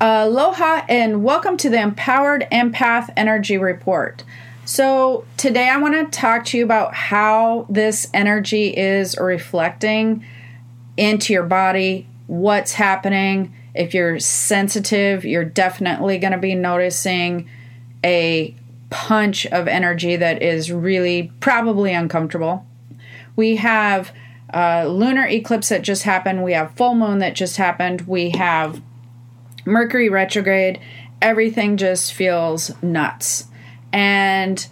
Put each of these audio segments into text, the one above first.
Aloha and welcome to the Empowered Empath Energy Report. So, today I want to talk to you about how this energy is reflecting into your body, what's happening. If you're sensitive, you're definitely going to be noticing a punch of energy that is really probably uncomfortable. We have uh, lunar eclipse that just happened. We have full moon that just happened. We have Mercury retrograde, everything just feels nuts. And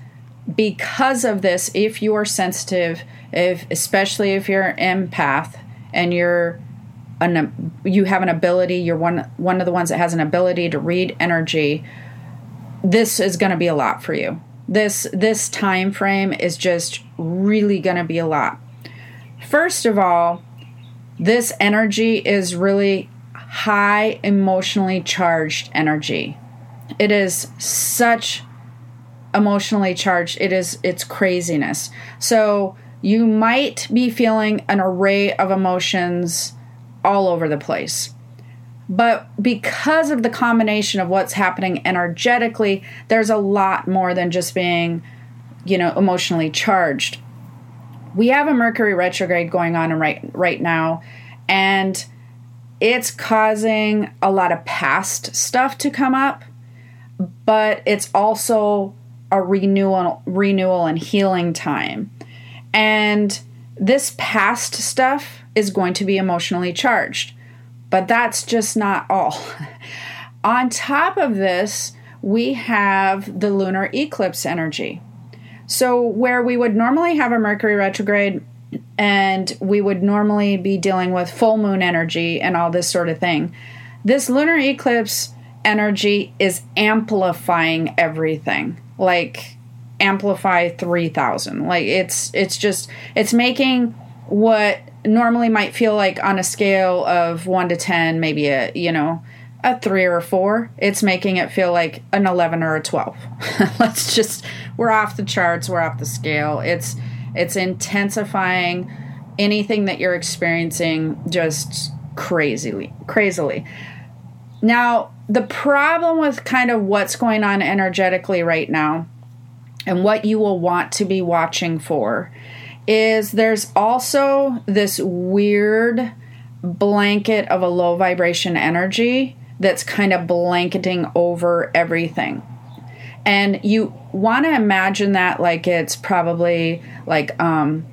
because of this, if you are sensitive, if especially if you're an empath and you're an, you have an ability, you're one one of the ones that has an ability to read energy, this is going to be a lot for you. This this time frame is just really going to be a lot. First of all, this energy is really high emotionally charged energy. It is such emotionally charged. It is it's craziness. So you might be feeling an array of emotions all over the place. But because of the combination of what's happening energetically, there's a lot more than just being, you know, emotionally charged. We have a Mercury retrograde going on right right now and it's causing a lot of past stuff to come up, but it's also a renewal renewal and healing time. And this past stuff is going to be emotionally charged. But that's just not all. On top of this, we have the lunar eclipse energy. So, where we would normally have a Mercury retrograde and we would normally be dealing with full moon energy and all this sort of thing. This lunar eclipse energy is amplifying everything. Like amplify 3000. Like it's it's just it's making what normally might feel like on a scale of 1 to 10 maybe a, you know, a 3 or a 4, it's making it feel like an 11 or a 12. Let's just we're off the charts, we're off the scale. It's it's intensifying anything that you're experiencing just crazily, crazily. Now, the problem with kind of what's going on energetically right now and what you will want to be watching for is there's also this weird blanket of a low vibration energy that's kind of blanketing over everything. And you want to imagine that like it's probably like um,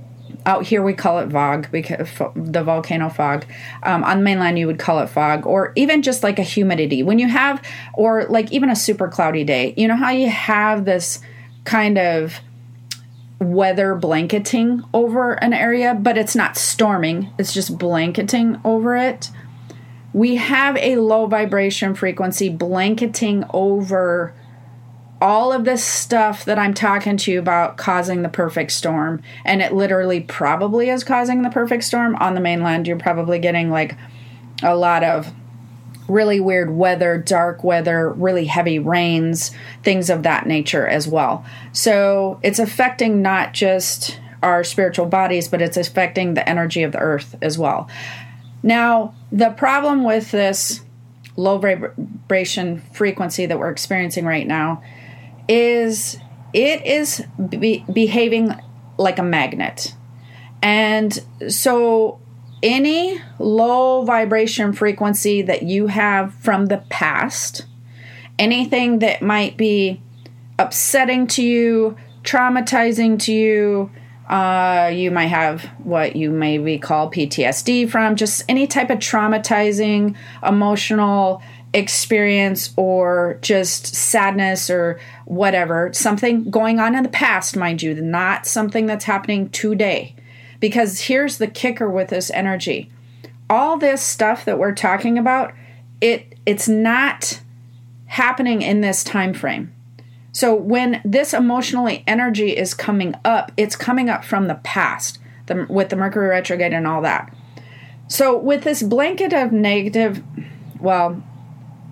out here we call it vog because the volcano fog. Um, on the mainland you would call it fog or even just like a humidity. When you have or like even a super cloudy day you know how you have this kind of weather blanketing over an area but it's not storming it's just blanketing over it? We have a low vibration frequency blanketing over all of this stuff that I'm talking to you about causing the perfect storm, and it literally probably is causing the perfect storm on the mainland. You're probably getting like a lot of really weird weather, dark weather, really heavy rains, things of that nature as well. So it's affecting not just our spiritual bodies, but it's affecting the energy of the earth as well. Now, the problem with this low vibration frequency that we're experiencing right now is it is be- behaving like a magnet. And so any low vibration frequency that you have from the past, anything that might be upsetting to you, traumatizing to you, uh, you might have what you maybe call PTSD from just any type of traumatizing, emotional experience or just sadness or whatever, something going on in the past, mind you, not something that's happening today. Because here's the kicker with this energy. All this stuff that we're talking about, it it's not happening in this time frame. So when this emotionally energy is coming up, it's coming up from the past, the, with the Mercury retrograde and all that. So with this blanket of negative, well,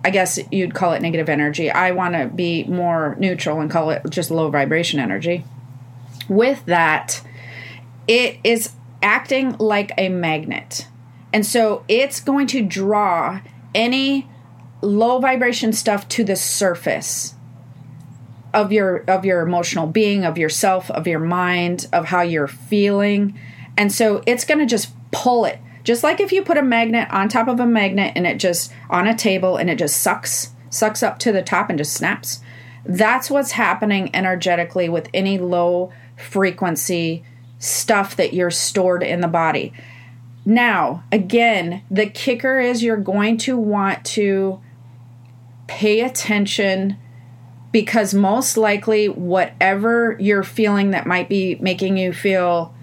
I guess you'd call it negative energy. I want to be more neutral and call it just low vibration energy. With that, it is acting like a magnet. And so it's going to draw any low vibration stuff to the surface of your of your emotional being of yourself of your mind of how you're feeling and so it's going to just pull it just like if you put a magnet on top of a magnet and it just on a table and it just sucks sucks up to the top and just snaps that's what's happening energetically with any low frequency stuff that you're stored in the body. Now again the kicker is you're going to want to pay attention because most likely whatever you're feeling that might be making you feel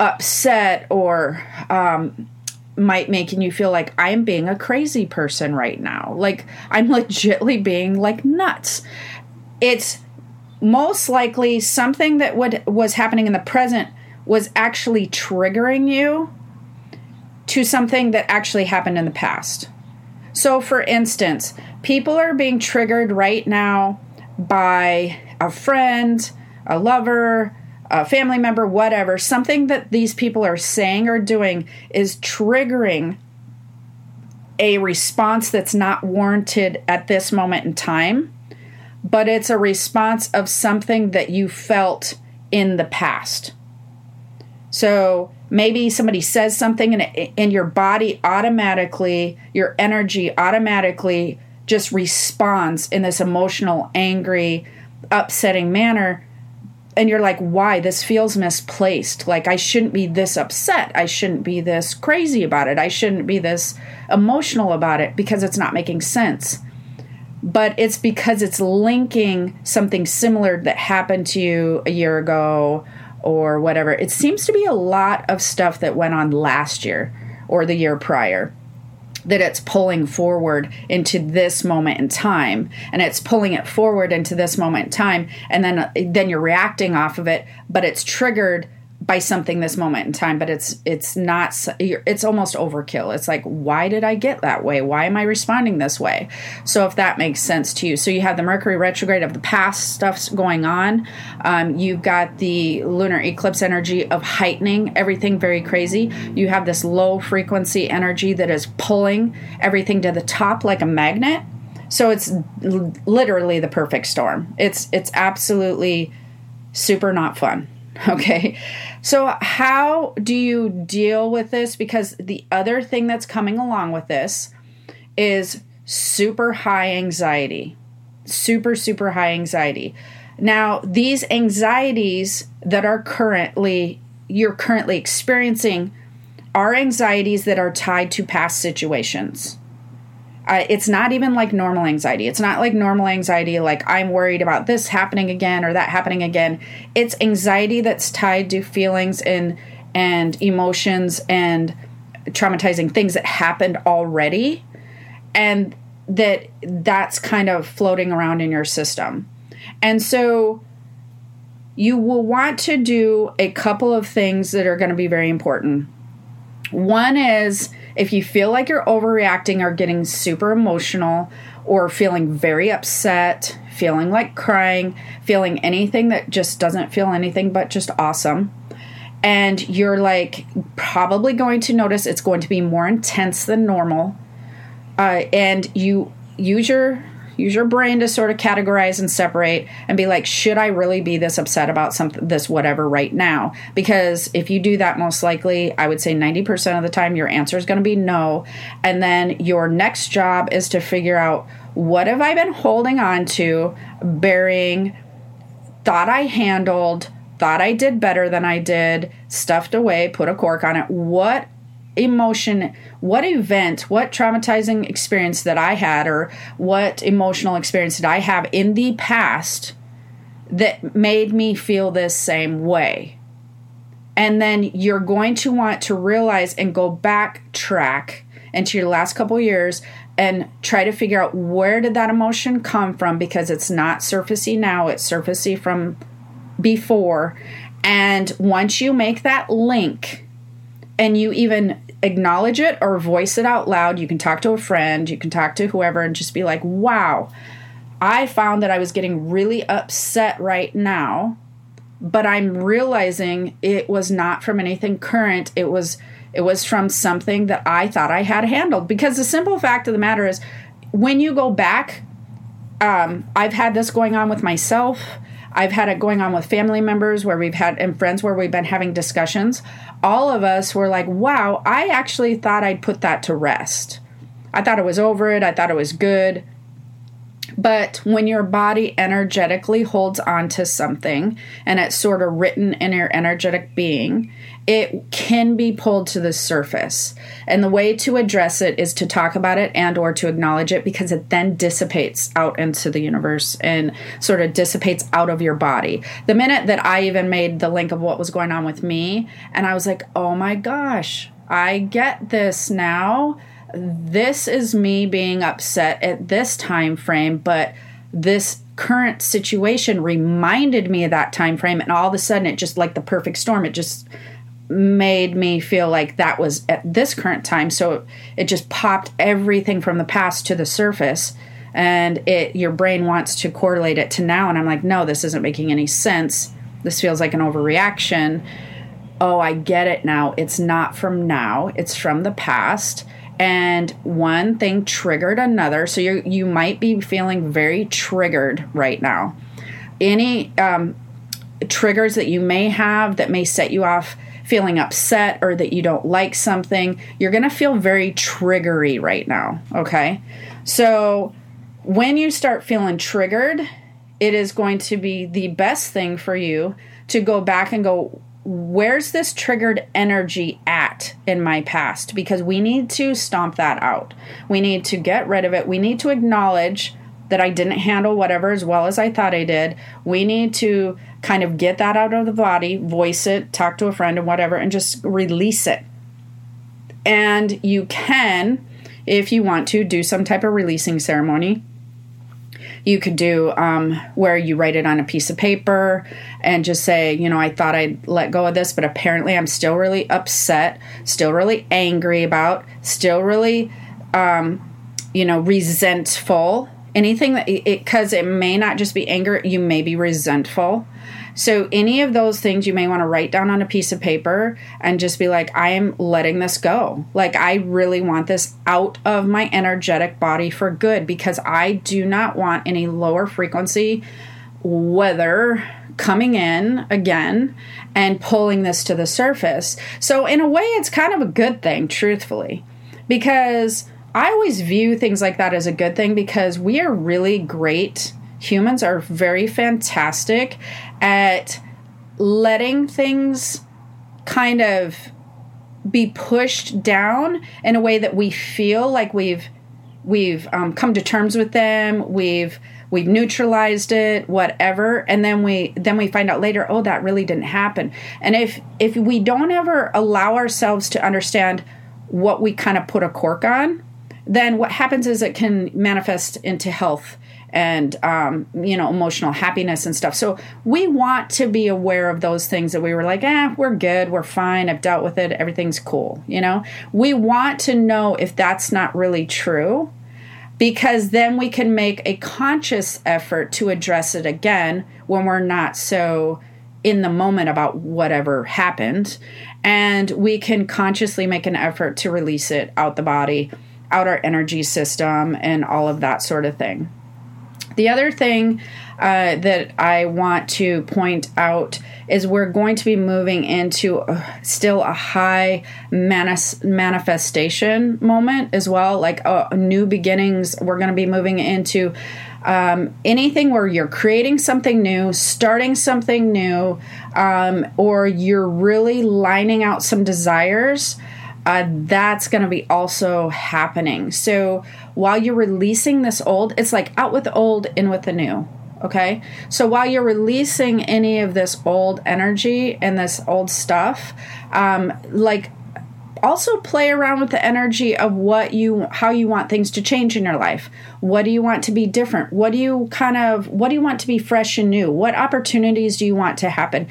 upset or um, might making you feel like I'm being a crazy person right now. Like I'm legitly being like nuts. It's most likely something that would was happening in the present was actually triggering you to something that actually happened in the past. So for instance, people are being triggered right now by a friend, a lover, a family member, whatever, something that these people are saying or doing is triggering a response that's not warranted at this moment in time, but it's a response of something that you felt in the past. So maybe somebody says something and, in your body automatically, your energy automatically just responds in this emotional, angry, upsetting manner. And you're like, why? This feels misplaced. Like, I shouldn't be this upset. I shouldn't be this crazy about it. I shouldn't be this emotional about it because it's not making sense. But it's because it's linking something similar that happened to you a year ago or whatever. It seems to be a lot of stuff that went on last year or the year prior that it's pulling forward into this moment in time and it's pulling it forward into this moment in time and then then you're reacting off of it but it's triggered by something this moment in time but it's it's not it's almost overkill. It's like why did i get that way? Why am i responding this way? So if that makes sense to you. So you have the mercury retrograde of the past stuff's going on. Um, you've got the lunar eclipse energy of heightening everything very crazy. You have this low frequency energy that is pulling everything to the top like a magnet. So it's literally the perfect storm. It's it's absolutely super not fun Okay. So, how do you deal with this? Because the other thing that's coming along with this is super high anxiety. Super, super high anxiety. Now, these anxieties that are currently, you're currently experiencing, are anxieties that are tied to past situations. Uh, it's not even like normal anxiety. It's not like normal anxiety, like I'm worried about this happening again or that happening again. It's anxiety that's tied to feelings and and emotions and traumatizing things that happened already, and that that's kind of floating around in your system. And so you will want to do a couple of things that are going to be very important. One is if you feel like you're overreacting or getting super emotional or feeling very upset, feeling like crying, feeling anything that just doesn't feel anything but just awesome, and you're like probably going to notice it's going to be more intense than normal, uh, and you use your use your brain to sort of categorize and separate and be like should i really be this upset about something this whatever right now? Because if you do that most likely i would say 90% of the time your answer is going to be no. And then your next job is to figure out what have i been holding on to burying thought i handled thought i did better than i did stuffed away put a cork on it. What emotion, what event, what traumatizing experience that I had, or what emotional experience did I have in the past that made me feel this same way? And then you're going to want to realize and go backtrack into your last couple years and try to figure out where did that emotion come from because it's not surfacey now, it's surfacey from before. And once you make that link and you even acknowledge it or voice it out loud. You can talk to a friend, you can talk to whoever, and just be like, wow, I found that I was getting really upset right now, but I'm realizing it was not from anything current. It was it was from something that I thought I had handled because the simple fact of the matter is when you go back, um, I've had this going on with myself. I've had it going on with family members where we've had and friends where we've been having discussions. All of us were like, wow, I actually thought I'd put that to rest. I thought it was over it. I thought it was good. But when your body energetically holds on to something and it's sort of written in your energetic being, it can be pulled to the surface. And the way to address it is to talk about it and or to acknowledge it because it then dissipates out into the universe and sort of dissipates out of your body. The minute that I even made the link of what was going on with me and I was like, "Oh my gosh, I get this now." this is me being upset at this time frame, but this current situation reminded me of that time frame and all of a sudden it just like the perfect storm it just made me feel like that was at this current time. So it just popped everything from the past to the surface. And it your brain wants to correlate it to now. And i'm like no this isn't making any sense. This feels like an overreaction. Oh i get it now. It's not from now. It's from the past. And one thing triggered another. So you you might be feeling very triggered right now. Any um, triggers that you may have that may set you off feeling upset or that you don't like something you're going to feel very triggery right now okay so when you start feeling triggered it is going to be the best thing for you to go back and go where's this triggered energy at in my past? Because we need to stomp that out. We need to get rid of it. We need to acknowledge that I didn't handle whatever as well as I thought I did. We need to kind of get that out of the body, voice it, talk to a friend and whatever, and just release it. And you can, if you want to, do some type of releasing ceremony you could do um, where you write it on a piece of paper and just say, you know, I thought I'd let go of this, but apparently I'm still really upset, still really angry about, still really, um, you know, resentful. Anything that it, because it may not just be anger, you may be resentful so, any of those things you may want to write down on a piece of paper and just be like, I am letting this go. Like, I really want this out of my energetic body for good because I do not want any lower frequency weather coming in again and pulling this to the surface. So, in a way, it's kind of a good thing, truthfully, because I always view things like that as a good thing because we are really great humans are very fantastic at letting things kind of be pushed down in a way that we feel like we've we've um, come to terms with them we've we've neutralized it whatever. And then we then we find out later oh that really didn't happen. And if if we don't ever allow ourselves to understand what we kind of put a cork on then what happens is it can manifest into health and um, you know emotional happiness and stuff. So we want to be aware of those things that we were like eh we're good we're fine i've dealt with it everything's cool you know? We want to know if that's not really true because then we can make a conscious effort to address it again when we're not so in the moment about whatever happened. And we can consciously make an effort to release it out the body out our energy system and all of that sort of thing the other thing uh, that I want to point out is we're going to be moving into uh, still a high manis- manifestation moment as well, like uh, new beginnings. We're going to be moving into um, anything where you're creating something new, starting something new, um, or you're really lining out some desires uh, that's going to be also happening. So while you're releasing this old, it's like out with the old, in with the new. Okay. So while you're releasing any of this old energy and this old stuff, um, like also play around with the energy of what you how you want things to change in your life. What do you want to be different? What do you kind of what do you want to be fresh and new? What opportunities do you want to happen?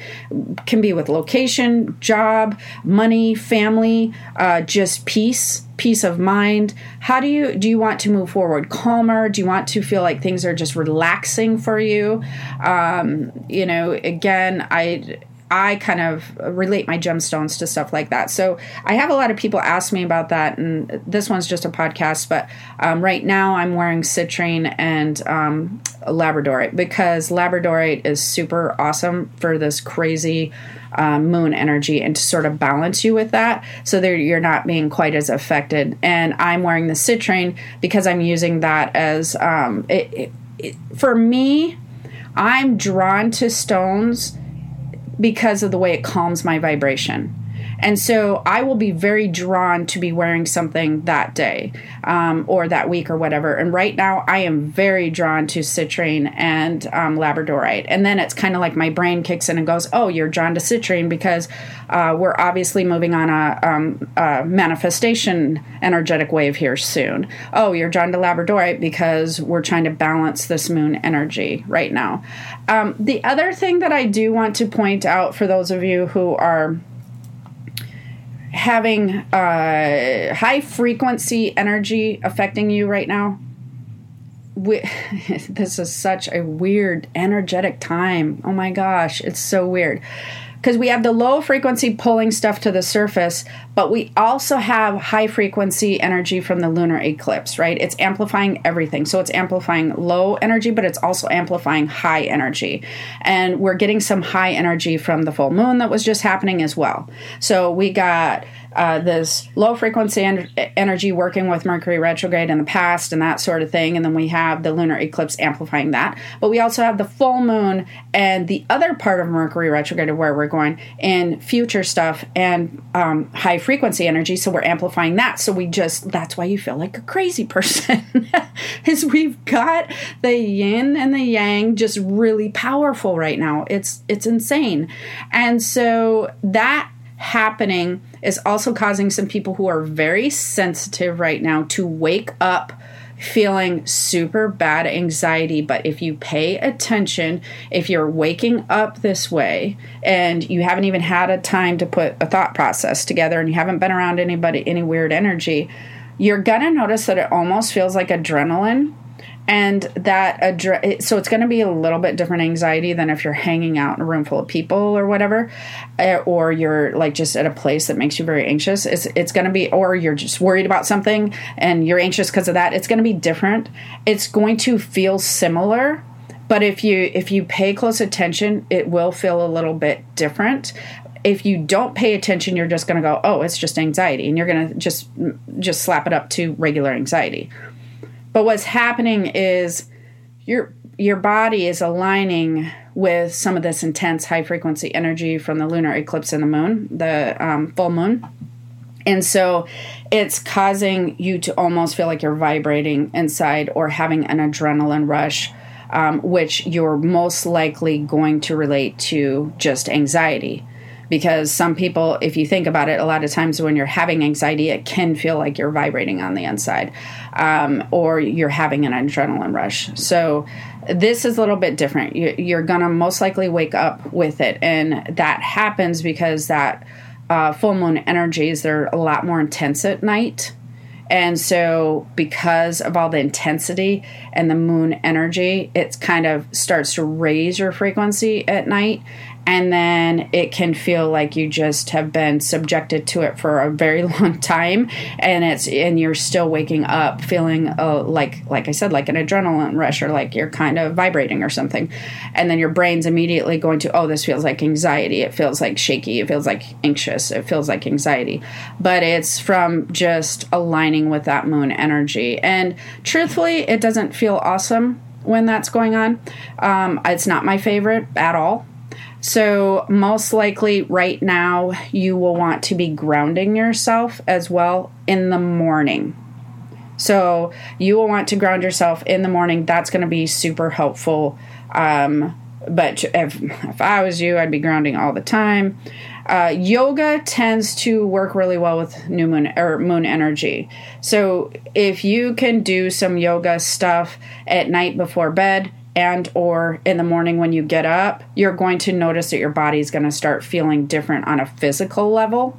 Can be with location job money family uh, just peace peace of mind. How do you do you want to move forward calmer? Do you want to feel like things are just relaxing for you? Um, you know again i I kind of relate my gemstones to stuff like that. So I have a lot of people ask me about that, and this one's just a podcast. But um, right now, I'm wearing citrine and um, labradorite because labradorite is super awesome for this crazy um, moon energy and to sort of balance you with that so that you're not being quite as affected. And I'm wearing the citrine because I'm using that as um, it, it, it, for me. I'm drawn to stones because of the way it calms my vibration. And so I will be very drawn to be wearing something that day um, or that week or whatever. And right now, I am very drawn to citrine and um, labradorite. And then it's kind of like my brain kicks in and goes, "Oh, you're drawn to citrine because uh, we're obviously moving on a, um, a, manifestation energetic wave here soon. Oh, you're drawn to labradorite because we're trying to balance this moon energy right now." Um, the other thing that I do want to point out for those of you who are having uh, high frequency energy affecting you right now? We, this is such a weird energetic time. Oh my gosh, it's so weird because we have the low frequency pulling stuff to the surface, but we also have high frequency energy from the lunar eclipse, right? It's amplifying everything. So it's amplifying low energy, but it's also amplifying high energy. And we're getting some high energy from the full moon that was just happening as well. So we got uh, this low frequency en- energy working with Mercury retrograde in the past and that sort of thing. And then we have the lunar eclipse amplifying that. But we also have the full moon and the other part of Mercury retrograde where we're going in future stuff and um, high frequency energy. So we're amplifying that. So we just, that's why you feel like a crazy person, is we've got the yin and the yang just really powerful right now. It's, it's insane. And so that happening is also causing some people who are very sensitive right now to wake up feeling super bad anxiety. But if you pay attention, if you're waking up this way and you haven't even had a time to put a thought process together and you haven't been around anybody, any weird energy, you're gonna notice that it almost feels like adrenaline and that adre- so it's going to be a little bit different anxiety than if you're hanging out in a room full of people or whatever eh, or you're like just at a place that makes you very anxious. It's it's going to be or you're just worried about something and you're anxious because of that. It's going to be different. It's going to feel similar but if you if you pay close attention it will feel a little bit different. If you don't pay attention you're just going to go oh it's just anxiety and you're going to just just slap it up to regular anxiety but what's happening is your your body is aligning with some of this intense high frequency energy from the lunar eclipse and the moon, the um, full moon. And so it's causing you to almost feel like you're vibrating inside or having an adrenaline rush, um, which you're most likely going to relate to just anxiety because some people if you think about it a lot of times when you're having anxiety it can feel like you're vibrating on the inside um, or you're having an adrenaline rush. So this is a little bit different. You're gonna most likely wake up with it. And that happens because that uh, full moon energies they're a lot more intense at night. And so, because of all the intensity and the moon energy, it kind of starts to raise your frequency at night and then it can feel like you just have been subjected to it for a very long time. And it's and you're still waking up feeling uh, like like i said like an adrenaline rush or like you're kind of vibrating or something. And then your brain's immediately going to oh this feels like anxiety. It feels like shaky. It feels like anxious. It feels like anxiety. But it's from just aligning with that moon energy. And truthfully it doesn't feel awesome when that's going on. Um, it's not my favorite at all so, most likely, right now, you will want to be grounding yourself as well in the morning. So, you will want to ground yourself in the morning. That's going to be super helpful. Um, but if, if I was you, I'd be grounding all the time. Uh, yoga tends to work really well with new moon or moon energy. So if you can do some yoga stuff at night before bed, and or in the morning when you get up you're going to notice that your body's going to start feeling different on a physical level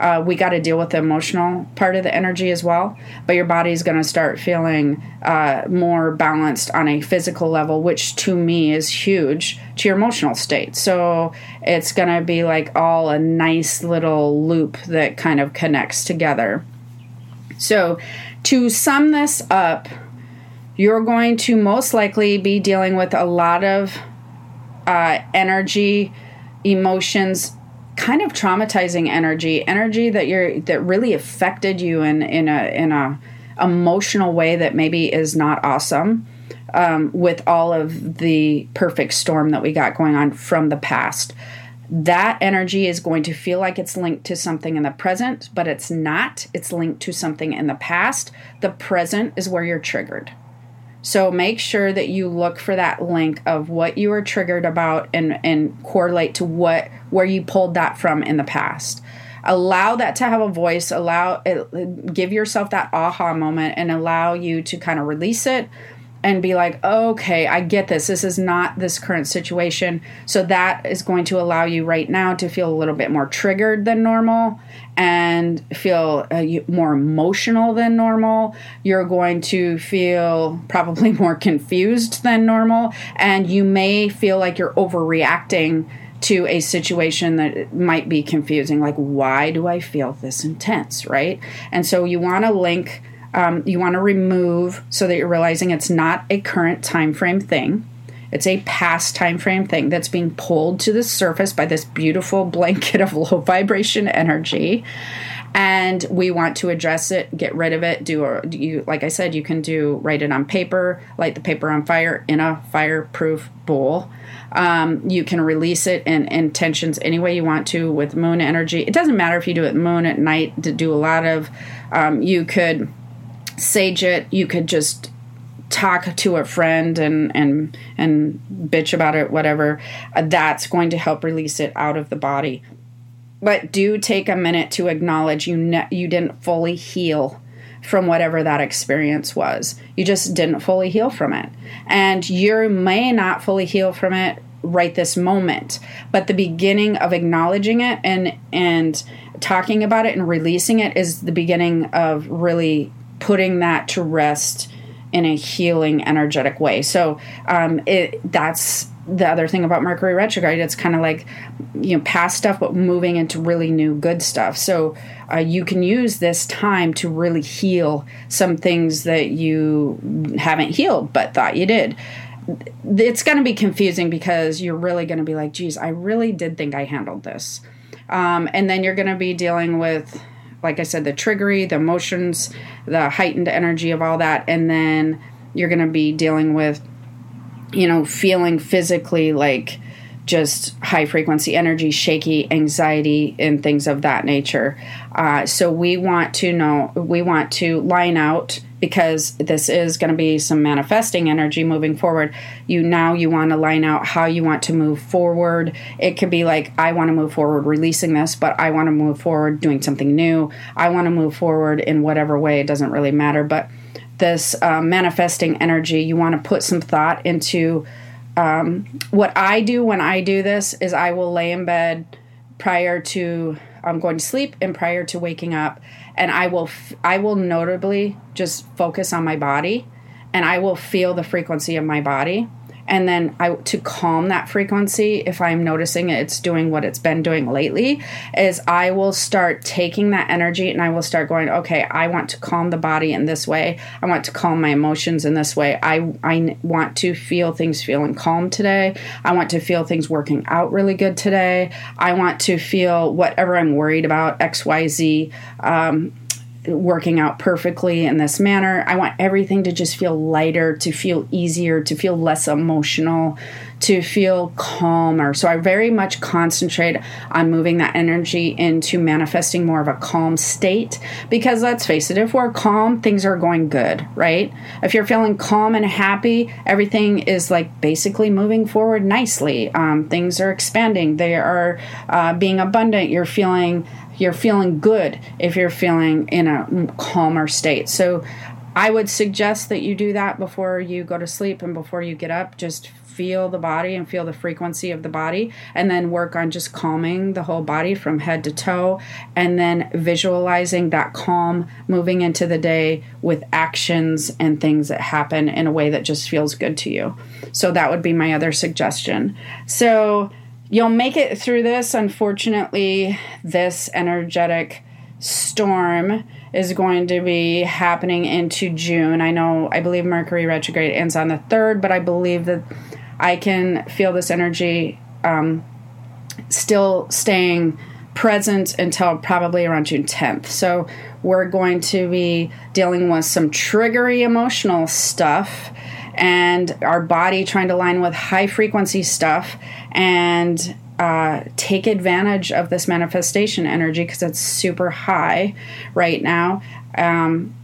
uh, we got to deal with the emotional part of the energy as well. But your body's going to start feeling uh, more balanced on a physical level, which to me is huge to your emotional state. So it's going to be like all a nice little loop that kind of connects together. So to sum this up, you're going to most likely be dealing with a lot of uh, energy, emotions, kind of traumatizing energy, energy that you're that really affected you in in a in a emotional way that maybe is not awesome. Um, with all of the perfect storm that we got going on from the past. That energy is going to feel like it's linked to something in the present, but it's not. It's linked to something in the past. The present is where you're triggered. So make sure that you look for that link of what you were triggered about and and correlate to what where you pulled that from in the past. Allow that to have a voice, allow it, give yourself that aha moment and allow you to kind of release it and be like, okay, I get this. This is not this current situation. So that is going to allow you right now to feel a little bit more triggered than normal and feel uh, more emotional than normal. You're going to feel probably more confused than normal. And you may feel like you're overreacting to a situation that might be confusing. Like, why do I feel this intense? Right. And so you want to link um, you want to remove so that you're realizing it's not a current time frame thing. It's a past time frame thing that's being pulled to the surface by this beautiful blanket of low vibration energy. And we want to address it, get rid of it. Do a, you like I said, you can do write it on paper, light the paper on fire in a fireproof bowl. Um, you can release it in intentions any way you want to with moon energy. It doesn't matter if you do it moon at night to do a lot of. Um, you could sage it. You could just talk to a friend and and and bitch about it whatever. Uh, that's going to help release it out of the body. But do take a minute to acknowledge you ne- you didn't fully heal from whatever that experience was. You just didn't fully heal from it. And you may not fully heal from it right this moment but the beginning of acknowledging it and and talking about it and releasing it is the beginning of really putting that to rest in a healing, energetic way. So um, it that's the other thing about Mercury retrograde. It's kind of like you know past stuff, but moving into really new good stuff. So uh, you can use this time to really heal some things that you haven't healed but thought you did. It's going to be confusing because you're really going to be like, geez, I really did think I handled this. Um, and then you're going to be dealing with like I said, the triggery, the emotions, the heightened energy of all that, and then you're going to be dealing with, you know, feeling physically like just high frequency energy, shaky anxiety, and things of that nature. Uh, so we want to know, we want to line out because this is going to be some manifesting energy moving forward. You now you want to line out how you want to move forward. It could be like i want to move forward releasing this but i want to move forward doing something new. I want to move forward in whatever way it doesn't really matter. But this uh, manifesting energy you want to put some thought into um, what i do when i do this is i will lay in bed prior to I'm um, going to sleep and prior to waking up and I will f- I will notably just focus on my body and I will feel the frequency of my body and then I to calm that frequency if I'm noticing it's doing what it's been doing lately is I will start taking that energy and I will start going okay I want to calm the body in this way. I want to calm my emotions in this way. I I want to feel things feeling calm today. I want to feel things working out really good today. I want to feel whatever I'm worried about XYZ um, working out perfectly in this manner. I want everything to just feel lighter, to feel easier, to feel less emotional, to feel calmer. So I very much concentrate on moving that energy into manifesting more of a calm state because let's face it, if we're calm, things are going good, right? If you're feeling calm and happy, everything is like basically moving forward nicely. Um, things are expanding, they are uh, being abundant, you're feeling you're feeling good if you're feeling in a calmer state. So I would suggest that you do that before you go to sleep and before you get up. Just feel the body and feel the frequency of the body, and then work on just calming the whole body from head to toe, and then visualizing that calm moving into the day with actions and things that happen in a way that just feels good to you. So, that would be my other suggestion. So, you'll make it through this. Unfortunately, this energetic storm is going to be happening into June. I know, I believe Mercury retrograde ends on the 3rd, but I believe that I can feel this energy um, still staying present until probably around June 10th. So we're going to be dealing with some triggery emotional stuff and our body trying to line with high frequency stuff and uh, take advantage of this manifestation energy because it's super high right now. Um,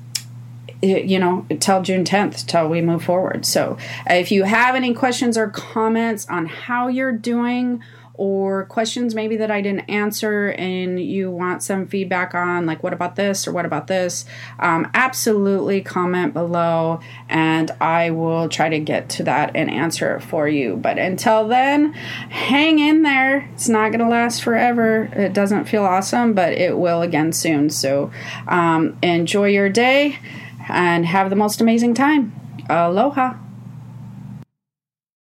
you know, till June 10th, till we move forward. So, if you have any questions or comments on how you're doing or questions maybe that I didn't answer and you want some feedback on, like what about this or what about this, um, absolutely comment below and I will try to get to that and answer it for you. But until then, hang in there. It's not going to last forever. It doesn't feel awesome, but it will again soon. So um, enjoy your day and have the most amazing time. Aloha.